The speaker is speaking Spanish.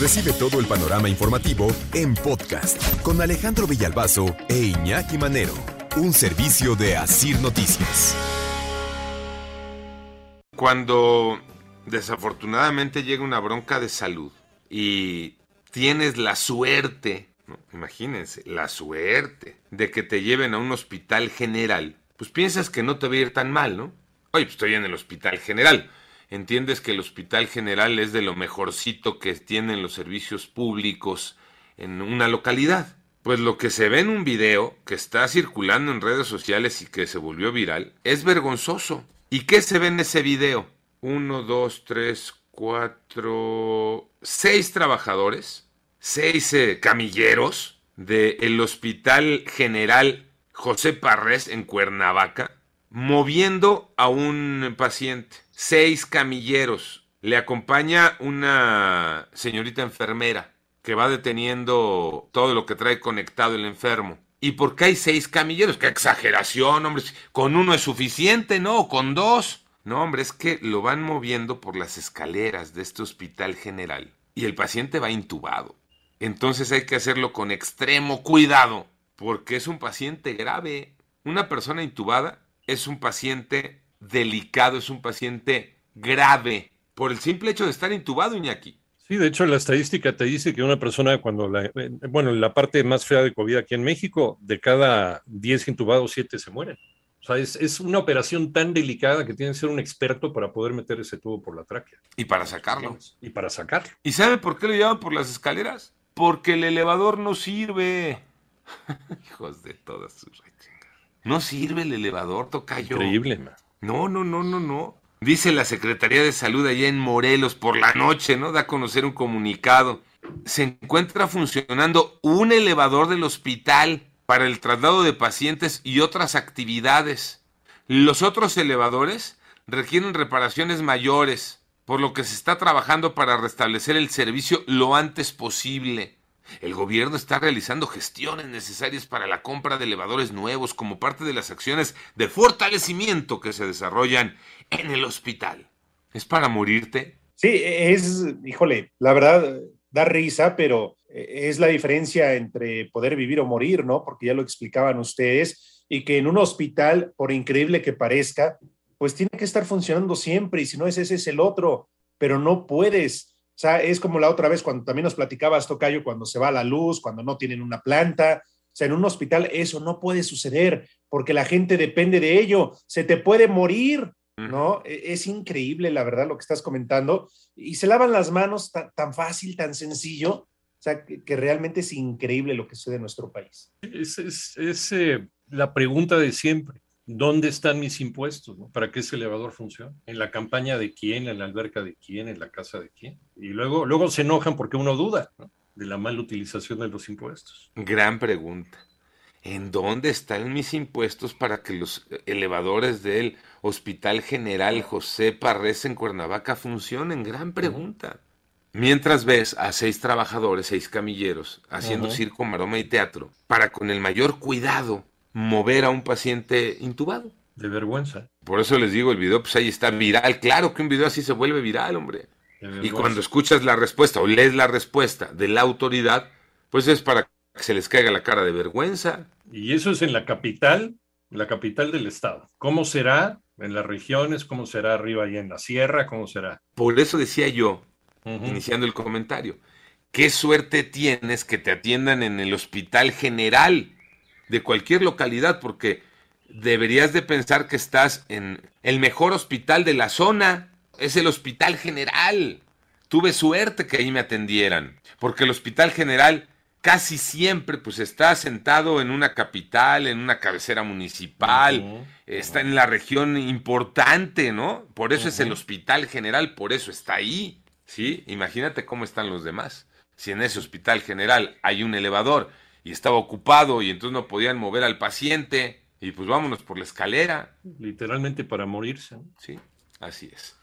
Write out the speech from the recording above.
Recibe todo el panorama informativo en podcast con Alejandro Villalbazo e Iñaki Manero. Un servicio de Asir Noticias. Cuando desafortunadamente llega una bronca de salud y tienes la suerte, imagínense, la suerte de que te lleven a un hospital general, pues piensas que no te va a ir tan mal, ¿no? Oye, pues estoy en el hospital general. Entiendes que el hospital general es de lo mejorcito que tienen los servicios públicos en una localidad. Pues lo que se ve en un video que está circulando en redes sociales y que se volvió viral es vergonzoso. ¿Y qué se ve en ese video? Uno, dos, tres, cuatro, seis trabajadores, seis eh, camilleros del Hospital General José Parrés en Cuernavaca, moviendo a un paciente. Seis camilleros. Le acompaña una señorita enfermera que va deteniendo todo lo que trae conectado el enfermo. ¿Y por qué hay seis camilleros? ¡Qué exageración, hombre! Con uno es suficiente, ¿no? Con dos. No, hombre, es que lo van moviendo por las escaleras de este hospital general y el paciente va intubado. Entonces hay que hacerlo con extremo cuidado, porque es un paciente grave. Una persona intubada es un paciente delicado, es un paciente grave, por el simple hecho de estar intubado, Iñaki. Sí, de hecho la estadística te dice que una persona cuando, la, eh, bueno, la parte más fea de COVID aquí en México, de cada 10 intubados, 7 se mueren. O sea, es, es, una operación tan delicada que tiene que ser un experto para poder meter ese tubo por la tráquea. Y para sacarlo. Y para sacarlo. ¿Y sabe por qué lo llevan por las escaleras? Porque el elevador no sirve. Hijos de todas sus No sirve el elevador, tocayo. Increíble, man. No, no, no, no, no. Dice la Secretaría de Salud allá en Morelos por la noche, ¿no? Da a conocer un comunicado. Se encuentra funcionando un elevador del hospital para el traslado de pacientes y otras actividades. Los otros elevadores requieren reparaciones mayores, por lo que se está trabajando para restablecer el servicio lo antes posible. El gobierno está realizando gestiones necesarias para la compra de elevadores nuevos como parte de las acciones de fortalecimiento que se desarrollan en el hospital. ¿Es para morirte? Sí, es, híjole, la verdad, da risa, pero es la diferencia entre poder vivir o morir, ¿no? Porque ya lo explicaban ustedes, y que en un hospital, por increíble que parezca, pues tiene que estar funcionando siempre, y si no es ese, es el otro, pero no puedes. O sea, es como la otra vez cuando también nos platicabas, Tocayo, cuando se va la luz, cuando no tienen una planta. O sea, en un hospital eso no puede suceder porque la gente depende de ello. Se te puede morir, ¿no? Es increíble, la verdad, lo que estás comentando. Y se lavan las manos tan, tan fácil, tan sencillo. O sea, que, que, realmente es increíble lo que sucede en nuestro país. Es, es, es eh, la pregunta de siempre. ¿Dónde están mis impuestos? No? ¿Para que ese elevador funcione? ¿En la campaña de quién? ¿En la alberca de quién? ¿En la casa de quién? Y luego, luego se enojan porque uno duda ¿no? de la mala utilización de los impuestos. Gran pregunta. ¿En dónde están mis impuestos para que los elevadores del Hospital General José Parres en Cuernavaca funcionen? Gran pregunta. Mientras ves a seis trabajadores, seis camilleros, haciendo uh -huh. circo, maroma y teatro, para con el mayor cuidado mover a un paciente intubado. De vergüenza. Por eso les digo, el video, pues ahí está viral. Claro que un video así se vuelve viral, hombre. Y cuando escuchas la respuesta o lees la respuesta de la autoridad, pues es para que se les caiga la cara de vergüenza. Y eso es en la capital, la capital del estado. ¿Cómo será en las regiones? ¿Cómo será arriba y en la sierra? ¿Cómo será? Por eso decía yo, uh -huh. iniciando el comentario, qué suerte tienes que te atiendan en el hospital general de cualquier localidad, porque deberías de pensar que estás en el mejor hospital de la zona, es el hospital general. Tuve suerte que ahí me atendieran, porque el hospital general casi siempre pues está sentado en una capital, en una cabecera municipal, uh -huh. está en la región importante, ¿no? Por eso uh -huh. es el hospital general, por eso está ahí. ¿sí? Imagínate cómo están los demás. Si en ese hospital general hay un elevador y estaba ocupado y entonces no podían mover al paciente y pues vámonos por la escalera. Literalmente para morirse. Sí, así es.